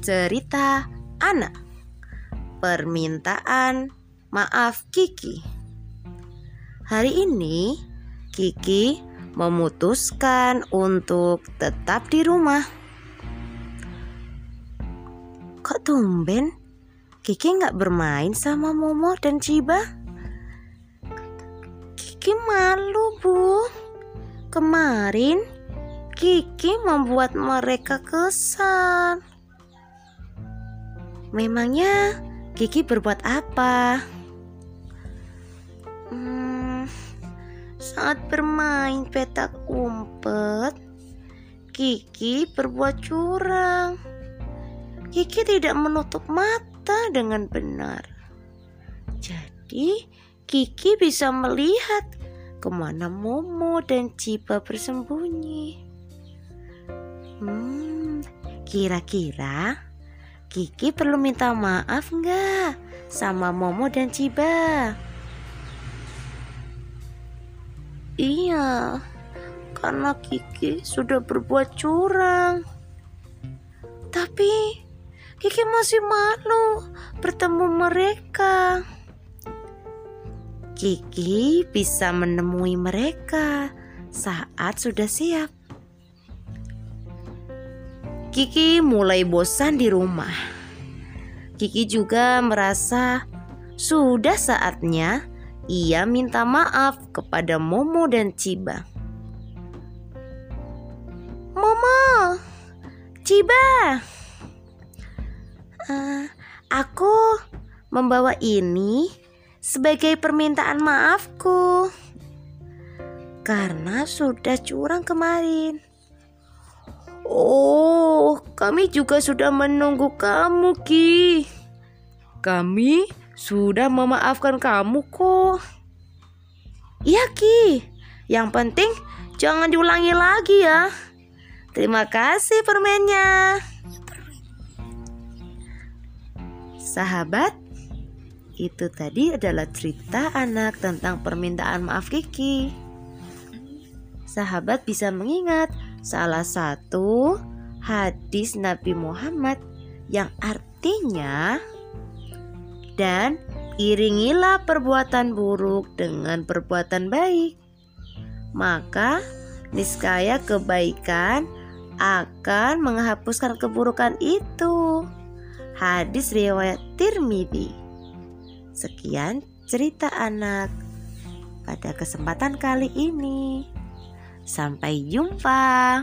Cerita anak. Permintaan maaf Kiki. Hari ini Kiki memutuskan untuk tetap di rumah. Kok tumben? Kiki nggak bermain sama Momo dan Ciba? Kiki malu bu. Kemarin Kiki membuat mereka kesal. Memangnya Kiki berbuat apa? Hmm, saat bermain petak umpet, Kiki berbuat curang. Kiki tidak menutup mata dengan benar. Jadi, Kiki bisa melihat ke mana Momo dan Ciba bersembunyi. Hmm, kira-kira Kiki perlu minta maaf nggak sama Momo dan Ciba? Iya, karena Kiki sudah berbuat curang. Tapi Kiki masih malu bertemu mereka. Kiki bisa menemui mereka saat sudah siap. Kiki mulai bosan di rumah. Kiki juga merasa sudah saatnya ia minta maaf kepada Momo dan Ciba. Momo, Ciba, uh, aku membawa ini sebagai permintaan maafku karena sudah curang kemarin. Oh, kami juga sudah menunggu kamu, Ki. Kami sudah memaafkan kamu kok. Iya, Ki. Yang penting jangan diulangi lagi ya. Terima kasih permennya. Sahabat, itu tadi adalah cerita anak tentang permintaan maaf Kiki. Sahabat bisa mengingat salah satu hadis Nabi Muhammad yang artinya dan iringilah perbuatan buruk dengan perbuatan baik maka niscaya kebaikan akan menghapuskan keburukan itu. Hadis riwayat Tirmidzi. Sekian cerita anak pada kesempatan kali ini Sampai jumpa.